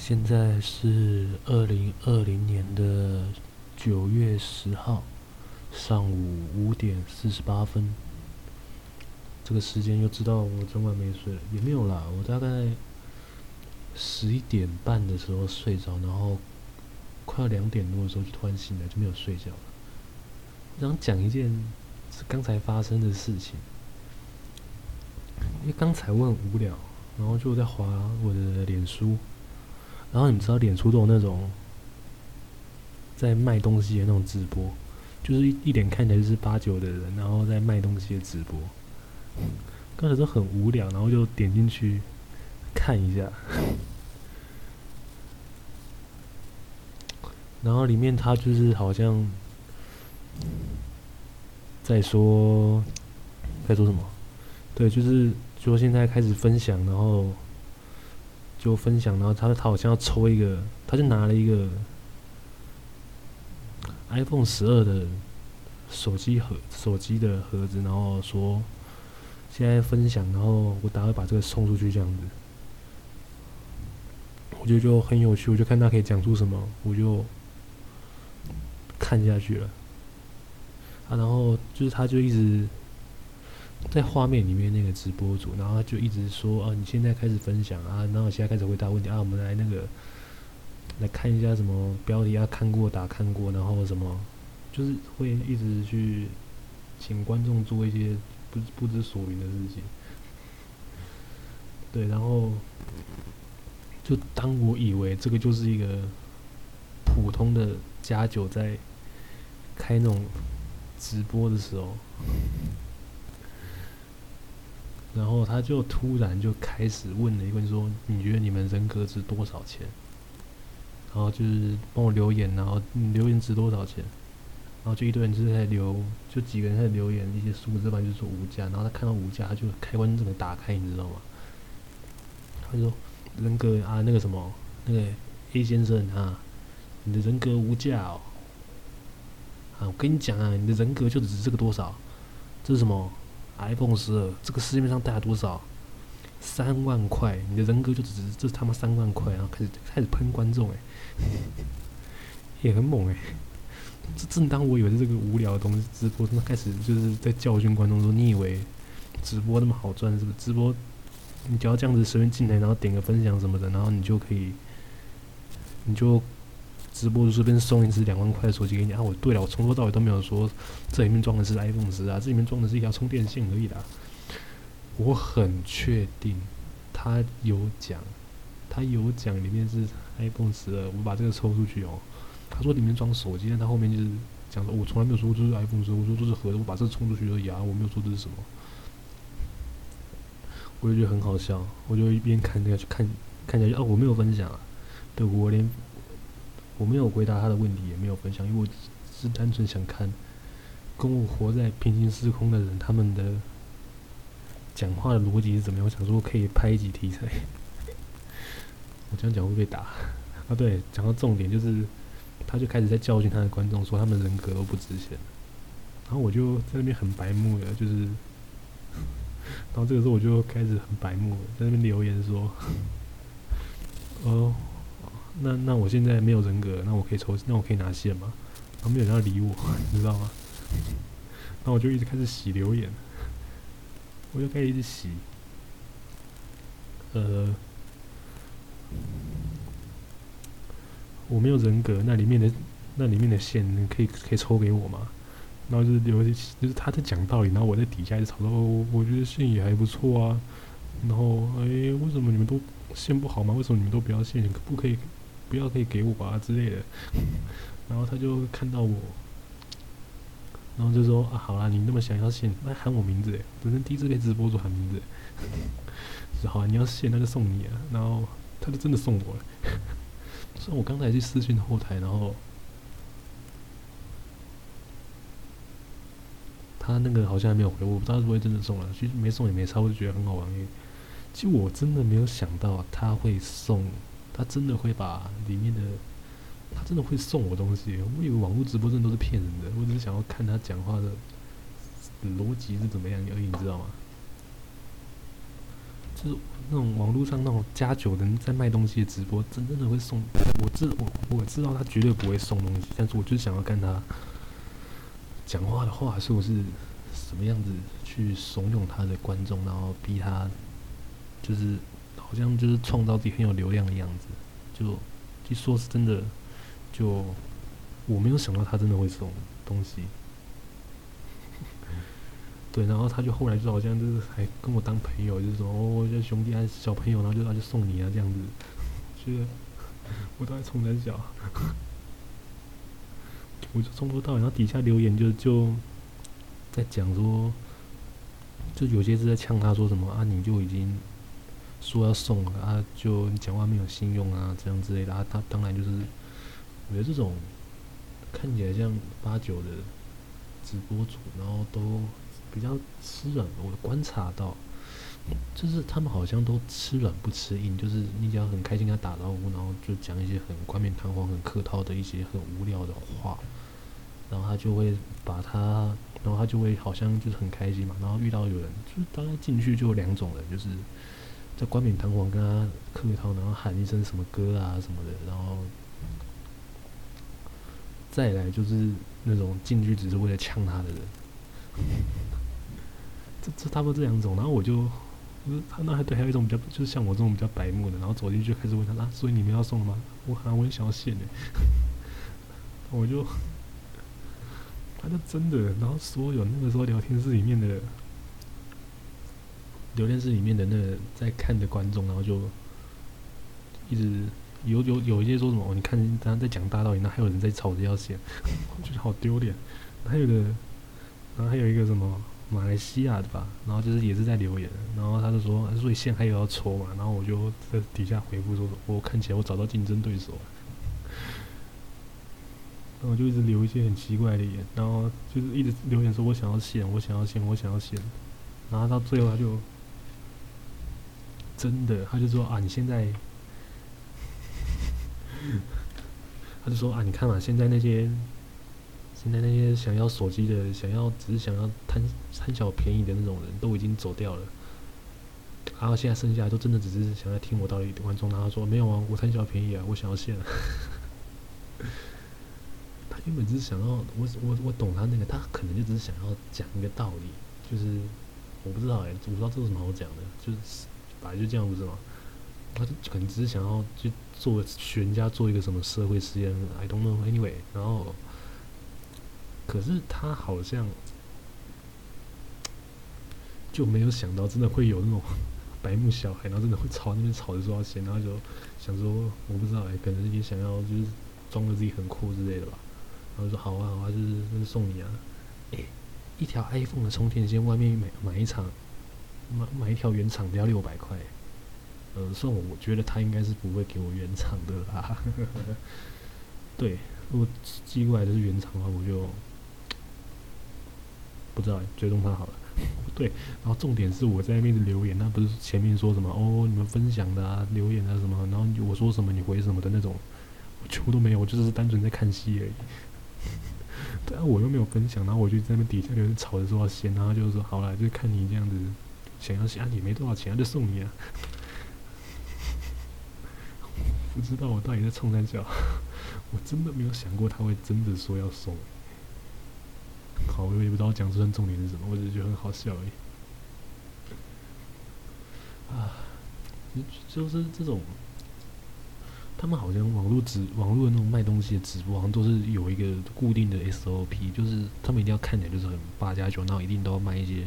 现在是二零二零年的九月十号上午五点四十八分。这个时间又知道我整晚没睡了，也没有啦，我大概十一点半的时候睡着，然后快要两点多的时候就突然醒来，就没有睡觉了。我想讲一件是刚才发生的事情，因为刚才我很无聊，然后就在滑我的脸书。然后你们知道脸书都有那种在卖东西的那种直播，就是一一脸看起来就是八九的人，然后在卖东西的直播。刚才都很无聊，然后就点进去看一下。然后里面他就是好像在说在说什么？对，就是说现在开始分享，然后。就分享，然后他他好像要抽一个，他就拿了一个 iPhone 十二的手机盒，手机的盒子，然后说现在分享，然后我打算把这个送出去这样子。我觉得就很有趣，我就看他可以讲出什么，我就看下去了。啊，然后就是他就一直。在画面里面那个直播组，然后就一直说：“啊，你现在开始分享啊，然后现在开始回答问题啊，我们来那个来看一下什么标题啊，看过打看过，然后什么，就是会一直去请观众做一些不不知所云的事情。对，然后就当我以为这个就是一个普通的加九在开那种直播的时候。”然后他就突然就开始问了一个问说：“你觉得你们人格值多少钱？”然后就是帮我留言，然后留言值多少钱？然后就一堆人就是在留，就几个人在留言一些数字吧，就是说无价。然后他看到无价，他就开关整个打开，你知道吗？他就说：“人格啊，那个什么，那个 A 先生啊，你的人格无价哦。啊，我跟你讲啊，你的人格就只值这个多少？这是什么？” iPhone 十二，这个市面上大概多少？三万块，你的人格就只是这他妈三万块，然后开始开始喷观众，哎，也很猛哎。这正当我以为是这个无聊的东西直播，那开始就是在教训观众说：你以为直播那么好赚是不是？直播你只要这样子随便进来，然后点个分享什么的，然后你就可以，你就。直播就随便送一支两万块的手机给你啊！我对了，我从头到尾都没有说这里面装的是 iPhone 十啊，这里面装的是一条充电线而已啦。我很确定他有讲，他有讲里面是 iPhone 十二，我把这个抽出去哦。他说里面装手机，但他后面就是讲说，我从来没有说这是 iPhone 十，我说这是盒子，我把这个充出去而已啊，我没有说这是什么。我就觉得很好笑，我就一边看那个去看看下去哦，我没有分享啊，对我连。我没有回答他的问题，也没有分享，因为我只是单纯想看跟我活在平行时空的人他们的讲话的逻辑是怎么样。我想说可以拍一集题材，我这样讲会被打啊？对，讲到重点就是，他就开始在教训他的观众，说他们人格都不值钱。然后我就在那边很白目的，就是，然后这个时候我就开始很白目，在那边留言说，哦。那那我现在没有人格，那我可以抽，那我可以拿线吗？然后没有人要理我，你知道吗？那我就一直开始洗留言，我就开始一直洗。呃，我没有人格，那里面的那里面的线，可以可以抽给我吗？然后就是留，就是他在讲道理，然后我在底下一直吵说，哦，我觉得线也还不错啊。然后，哎，为什么你们都线不好吗？为什么你们都不要线？可不可以？不要可以给我啊之类的，然后他就看到我，然后就说啊，好啦，你那么想要线，那喊我名字诶，人生第一次被直播主喊名字，好啊，你要线那就送你啊，然后他就真的送我了。虽然我刚才去私讯后台，然后他那个好像还没有回，我不知道是不是真的送了，其实没送也没差，我就觉得很好玩。其实我真的没有想到他会送。他真的会把里面的，他真的会送我东西。我以为网络直播真的都是骗人的，我只是想要看他讲话的逻辑是怎么样而已，你知道吗？就是那种网络上那种加酒的在卖东西的直播，真正的会送。我知我我知道他绝对不会送东西，但是我就想要看他讲话的话术是什么样子，去怂恿他的观众，然后逼他，就是好像就是创造自己很有流量的样子。就一说是真的，就我没有想到他真的会送东西。对，然后他就后来就好像就是还跟我当朋友，就是说哦，我这兄弟还是小朋友，然后就他就送你啊这样子，觉 得我都还冲三小，我就从头到尾，然后底下留言就就在讲说，就有些是在呛他说什么啊，你就已经说要送啊，就讲话没有信用啊这样之类的啊，他当然就是我觉得这种看起来像八九的直播主，然后都。比较吃软，我观察到，就是他们好像都吃软不吃硬，就是你只要很开心跟他打招呼，然后就讲一些很冠冕堂皇、很客套的一些很无聊的话，然后他就会把他，然后他就会好像就是很开心嘛，然后遇到有人，就是大概进去就有两种人，就是在冠冕堂皇跟他客套，然后喊一声什么歌啊什么的，然后再来就是那种进去只是为了呛他的人。这 这差不多这两种，然后我就，他那还对，还有一种比较，就是像我这种比较白目的，然后走进去开始问他啊，所以你们要送吗？我好像我也想要献呢，我就，他就真的，然后所有那个时候聊天室里面的，聊天室里面的那个在看的观众，然后就一直有有有一些说什么，哦，你看他在讲大道理，那还有人在吵着要献，我觉得好丢脸，还有的，然后还有一个什么？马来西亚的吧，然后就是也是在留言，然后他就说，所以线还有要抽嘛，然后我就在底下回复说，我看起来我找到竞争对手了，然后我就一直留一些很奇怪的言，然后就是一直留言说我想要线，我想要线，我想要线，然后到最后他就真的，他就说啊，你现在，他就说啊，你看嘛，现在那些。现在那些想要手机的，想要只是想要贪贪小便宜的那种人都已经走掉了，然后现在剩下都真的只是想要听我道理的观众，然后说没有啊，我贪小便宜啊，我想要线。他原本只是想要我我我懂他那个，他可能就只是想要讲一个道理，就是我不知道哎、我不知道这有什么好讲的，就是本来就这样不是吗？他就可能只是想要去做学人家做一个什么社会实验，I don't know anyway，然后。可是他好像就没有想到，真的会有那种 白目小孩，然后真的会吵那边吵着说要钱，然后就想说我不知道哎、可能也想要就是装的自己很酷之类的吧。然后说好啊好啊，就是那就送你啊，哎、一条 iPhone 的充电线外面买买一场买买一条原厂的要六百块，呃，算我我觉得他应该是不会给我原厂的啦。对，如果寄过来的是原厂的话，我就。不知道，追踪他好了。对，然后重点是我在那边的留言，那不是前面说什么哦，你们分享的啊，留言啊什么，然后我说什么你回什么的那种，我全部都没有，我就是单纯在看戏而已。对啊，我又没有分享，然后我就在那底下留言吵着说要钱，然后就是说好了，就看你这样子想要钱，也没多少钱，就送你啊。不知道我到底在冲三小，我真的没有想过他会真的说要送。好，我也不知道讲这段重点是什么，我只是觉得很好笑而已。啊，就是这种，他们好像网络直网络那种卖东西的直播，好像都是有一个固定的 SOP，就是他们一定要看起来就是很八加九，然后一定都要卖一些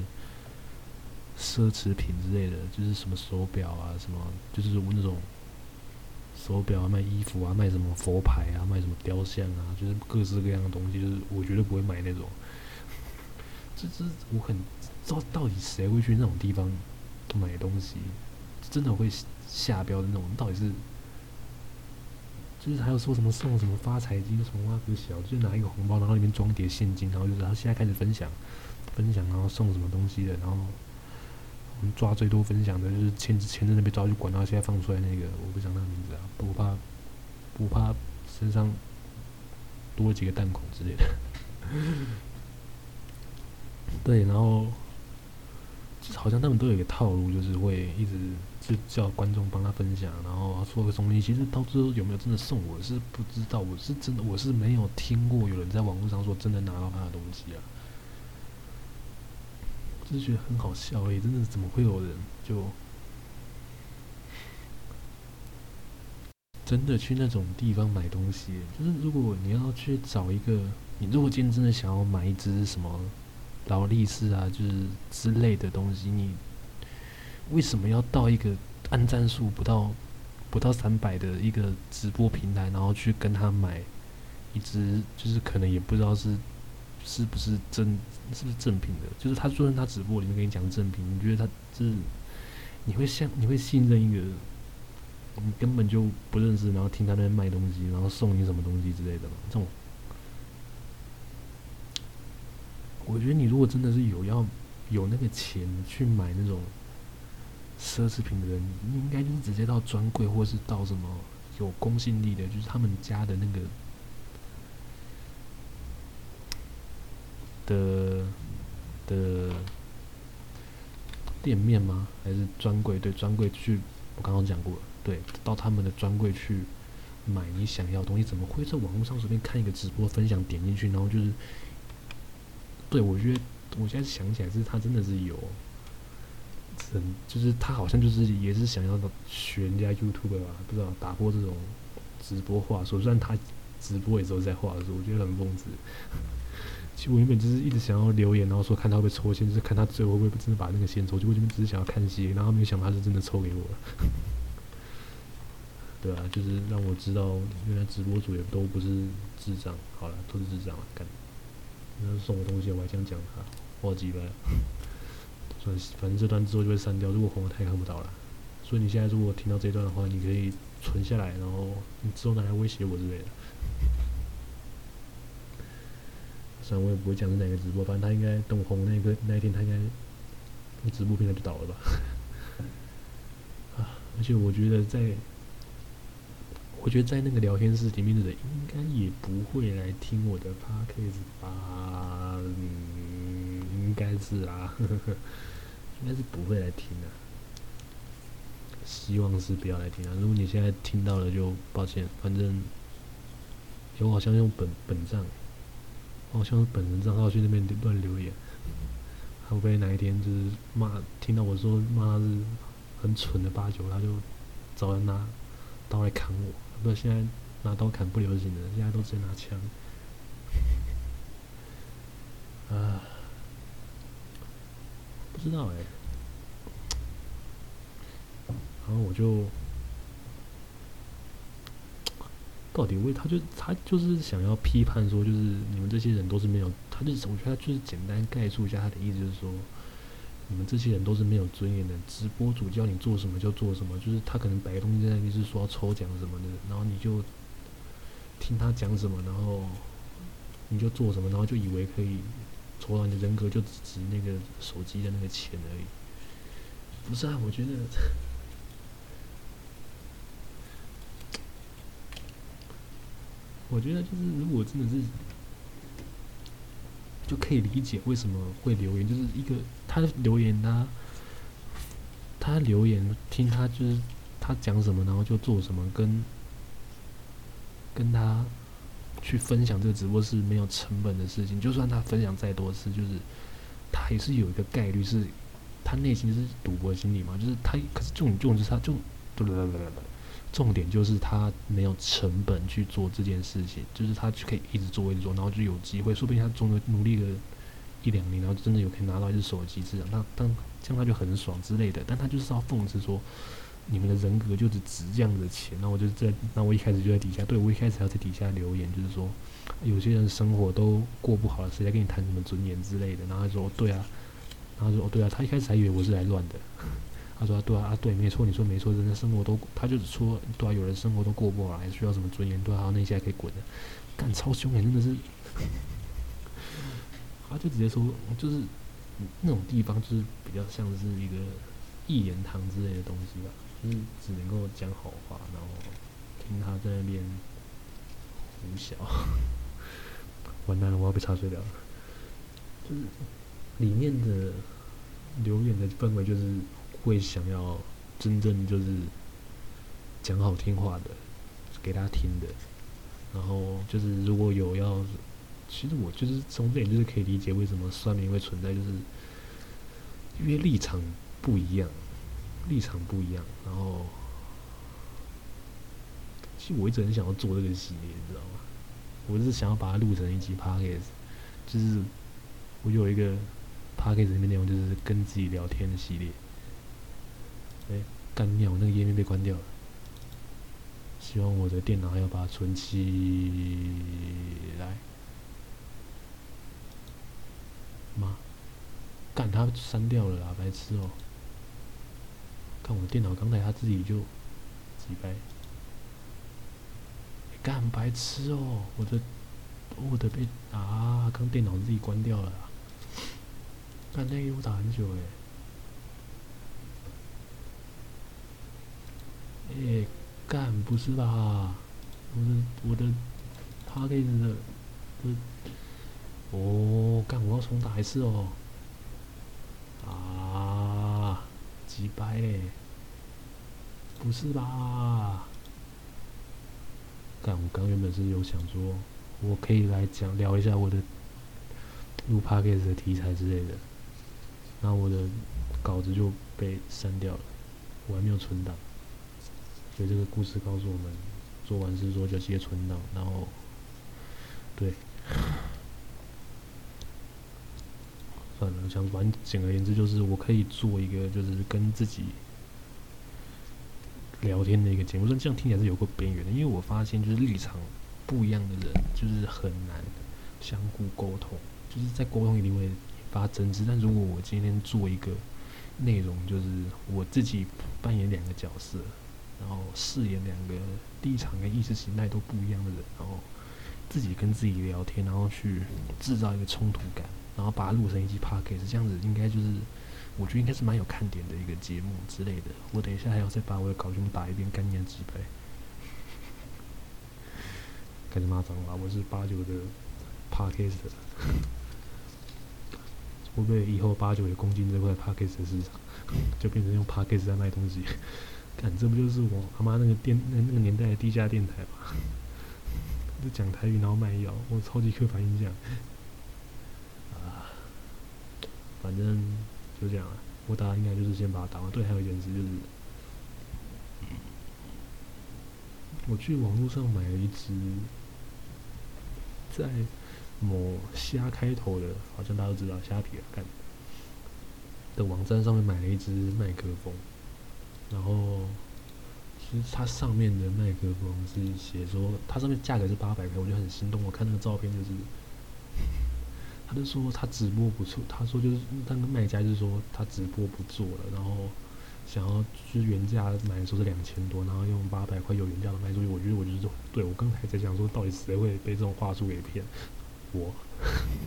奢侈品之类的，就是什么手表啊，什么就是那种手表啊，卖衣服啊，卖什么佛牌啊，卖什么雕像啊，就是各式各样的东西，就是我绝对不会买那种。这这我很知道到底谁会去那种地方买东西，真的会下标的那种，到底是就是还有说什么送什么发财金什么哇可小，就拿一个红包，然后里面装一叠现金，然后就是他现在开始分享分享，然后送什么东西的，然后我们抓最多分享的就是前前阵子被抓去管，然后现在放出来那个我不讲那个名字啊，不怕不怕身上多几个弹孔之类的。对，然后好像他们都有一个套路，就是会一直就叫观众帮他分享，然后说个东西。其实到最后有没有真的送，我是不知道。我是真的，我是没有听过有人在网络上说真的拿到他的东西啊。就是觉得很好笑诶，真的怎么会有人就真的去那种地方买东西？就是如果你要去找一个，你如果今天真的想要买一只什么？劳力士啊，就是之类的东西，你为什么要到一个按赞数不到不到三百的一个直播平台，然后去跟他买一只，就是可能也不知道是是不是真是不是正品的，就是他说他直播里面跟你讲正品，你觉得他就是你会像你会信任一个你根本就不认识，然后听他那边卖东西，然后送你什么东西之类的吗？这种。我觉得你如果真的是有要有那个钱去买那种奢侈品的人，你应该就是直接到专柜，或是到什么有公信力的，就是他们家的那个的的店面吗？还是专柜？对，专柜去，我刚刚讲过，对，到他们的专柜去买你想要的东西，怎么会在网络上随便看一个直播分享，点进去，然后就是。对，我觉得我现在想起来，是他真的是有，真就是他好像就是也是想要学人家 YouTube 吧，不知道打破这种直播话术。虽然他直播也都在话术，我觉得很疯子。其实我原本就是一直想要留言，然后说看他会不会抽签，就是看他最后会不会真的把那个签抽。结果这边只是想要看戏，然后没有想到他是真的抽给我了。对啊，就是让我知道原来直播主也都不是智障。好了，都是智障了，干。送我东西，我还想讲他，我好几百，算反正这段之后就会删掉。如果红了，他也看不到了。所以你现在如果听到这段的话，你可以存下来，然后你之后拿来威胁我之类的。虽然我也不会讲是哪个直播，反正他应该等红那个那一天，他应该那直播平台就倒了吧。啊，而且我觉得在。我觉得在那个聊天室里面的人应该也不会来听我的 podcast 吧？嗯，应该是啊，应该是不会来听的。希望是不要来听啊！如果你现在听到了，就抱歉。反正，我好像用本本账，好像用本人账号去那边乱留言，会不会哪一天就是骂，听到我说骂他是很蠢的八九，他就找人拿刀来砍我。不，现在拿刀砍不流行了，现在都直接拿枪。啊，不知道哎、然后我就，到底为他就他就是想要批判说，就是你们这些人都是没有，他就是我觉得他就是简单概述一下他的意思，就是说。你们这些人都是没有尊严的，直播主叫你做什么就做什么，就是他可能摆个东西在那边是说要抽奖什么的，然后你就听他讲什么，然后你就做什么，然后就以为可以抽到你的人格就只值那个手机的那个钱而已。不是啊，我觉得，我觉得就是如果真的是。就可以理解为什么会留言，就是一个他留言他，他留言听他就是他讲什么，然后就做什么，跟跟他去分享这个直播是没有成本的事情。就算他分享再多次，就是他也是有一个概率是，他内心是赌博心理嘛，就是他可是这种这种就是他就。重点就是他没有成本去做这件事情，就是他就可以一直做一直做，然后就有机会，说不定他总有努力个一两年，然后真的有可以拿到一只手机这样，那当这样他就很爽之类的。但他就是要讽刺说，你们的人格就是值这样的钱。那我就在，那我一开始就在底下，对，我一开始要在底下留言，就是说有些人生活都过不好了，谁在跟你谈什么尊严之类的？然后他说对啊，然后他说对啊，他一开始还以为我是来乱的。他说：“对啊，啊对，没错，你说没错，人的生活都，他就是说，对啊，有人生活都过不好，还需要什么尊严？对啊，那些还可以滚的，干超凶哎，真的是。他就直接说，就是那种地方，就是比较像是一个一言堂之类的东西吧，就是只能够讲好话，然后听他在那边胡笑。完蛋了，我要被查水表了。就是里面的。”留言的氛围就是会想要真正就是讲好听话的给他听的，然后就是如果有要，其实我就是从这点就是可以理解为什么酸民会存在，就是因为立场不一样，立场不一样，然后其实我一直很想要做这个系列，你知道吗？我是想要把它录成一集 podcast，就是我有一个 podcast 里面内容就是跟自己聊天的系列。哎，干尿，那个页面被关掉了。希望我的电脑还要把它存起来。妈，干，它删掉了啦，白痴哦、看我电脑刚才它自己就几百。干白痴哦、我的，我的被啊，刚电脑自己关掉了。干那个我打很久诶、欸。诶、欸，干不是吧？我的我的，他给的，的，哦，干我要重打一次哦、啊，几百诶，不是吧？但我刚原本是有想说，我可以来讲聊一下我的录 podcast 的题材之类的，然后我的稿子就被删掉了，我还没有存档，所以这个故事告诉我们，做完事之后就直接存档，然后，对，算了，想反正简而言之就是我可以做一个就是跟自己。聊天的一个节目，说这样听起来是有个边缘的，因为我发现就是立场不一样的人，就是很难相互沟通，就是在沟通一定会引发争执。但如果我今天做一个内容，就是我自己扮演两个角色，然后饰演两个立场跟意识形态都不一样的人，然后自己跟自己聊天，然后去制造一个冲突感，然后把它录成一集 p o c a s t 这样子应该就是。我觉得应该是蛮有看点的一个节目之类的。我等一下还要再把我的稿全部打一遍，干念几杯。开始骂脏话，我是八九的 Podcast 会不会以后八九也攻进这块 Podcast 的市场，就变成用 Podcast 在卖东西？看，这不就是我他妈那个电那那个年代的地下电台吗？就讲台语然后卖药，我超级刻板印象。啊，反正。就这样啊，我打应该就是先把它打完。对，还有一件事就是，我去网络上买了一支，在某虾开头的，好像大家都知道虾皮啊，干的网站上面买了一支麦克风，然后其实它上面的麦克风是写说，它上面价格是八百块，我就很心动。我看那个照片就是。他就说他直播不错，他说就是那个卖家就是说他直播不做了，然后想要就是原价买的时候是两千多，然后用八百块有原价的卖出去。我觉得我就是对我刚才在讲说，到底谁会被这种话术给骗？我，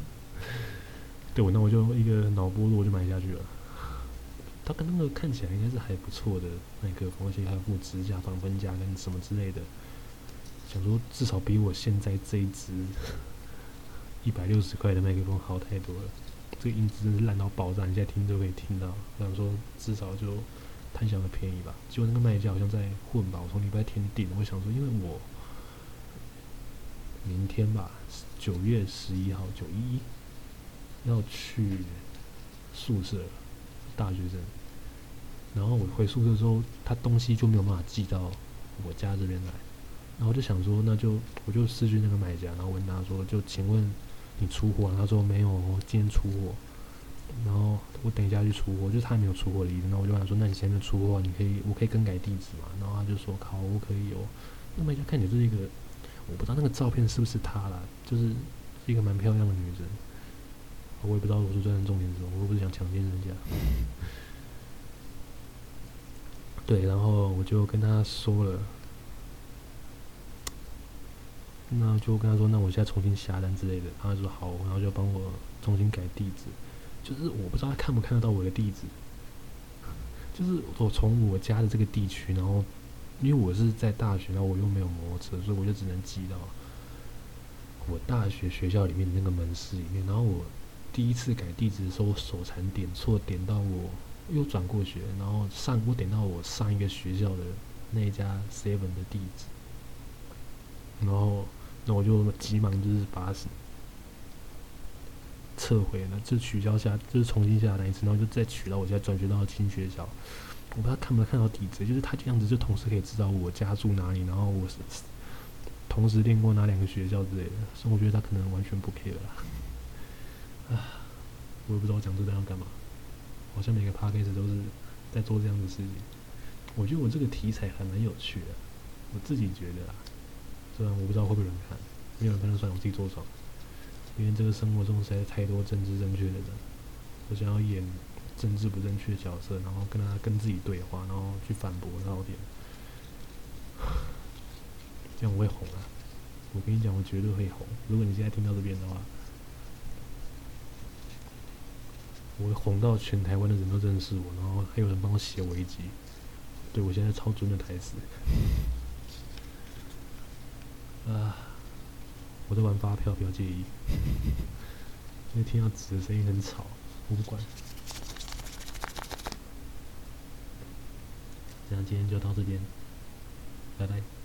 对我那我就一个脑波弱我就买下去了。他跟那个看起来应该是还不错的麦克风，而且还有附支架、防喷架跟什么之类的，想说至少比我现在这一支。一百六十块的麦克风好太多了，这个音质真是烂到爆炸，你现在听都可以听到。想说至少就贪小的便宜吧。结果那个卖家好像在混吧，我从礼拜天订，我想说因为我明天吧，九月十一号九一一要去宿舍，大学生。然后我回宿舍之后，他东西就没有办法寄到我家这边来，然后我就想说那就我就私讯那个买家，然后问他说就请问。你出货？他说没有，我今天出货。然后我等一下去出货，就是他没有出货的意思。那我就问他说：“那你现在出货，你可以，我可以更改地址嘛？”然后他就说：“好，我可以哦。”那么一看起来就是一个，我不知道那个照片是不是他啦，就是一个蛮漂亮的女生。我也不知道我是真的重点是什么，我又不是想强奸人家。对，然后我就跟他说了。那就跟他说，那我现在重新下单之类的，他说好，然后就帮我重新改地址，就是我不知道他看不看得到我的地址，就是我从我家的这个地区，然后因为我是在大学，然后我又没有摩托车，所以我就只能寄到我大学学校里面的那个门市里面，然后我第一次改地址的时候，我手残点错，点到我又转过去，然后上我点到我上一个学校的那一家 seven 的地址，然后那我就急忙就是把它撤回了，就取消下，就是重新下来一次，然后就再取到我现在转学到新学校。我不知道看不看到地址，就是他这样子就同时可以知道我家住哪里，然后我是同时练过哪两个学校之类的，所以我觉得他可能完全不 care 啦。啊，我也不知道我讲这段要干嘛，好像每个 podcast 都是在做这样的事情。我觉得我这个题材还蛮有趣的，我自己觉得啊，虽然我不知道会不会有人看，没有人看就算我自己做爽，因为这个生活中实在太多政治正确的人，我想要演政治不正确的角色，然后跟他跟自己对话，然后去反驳然后点，这样我会红啊！我跟你讲，我绝对会红。如果你现在听到这边的话。我会红到全台湾的人都认识我，然后还有人帮我写维基，对，我现在超准的台词。啊，我在玩发票，不要介意。因为听到纸的声音很吵，我不管。那今天就到这边，拜拜。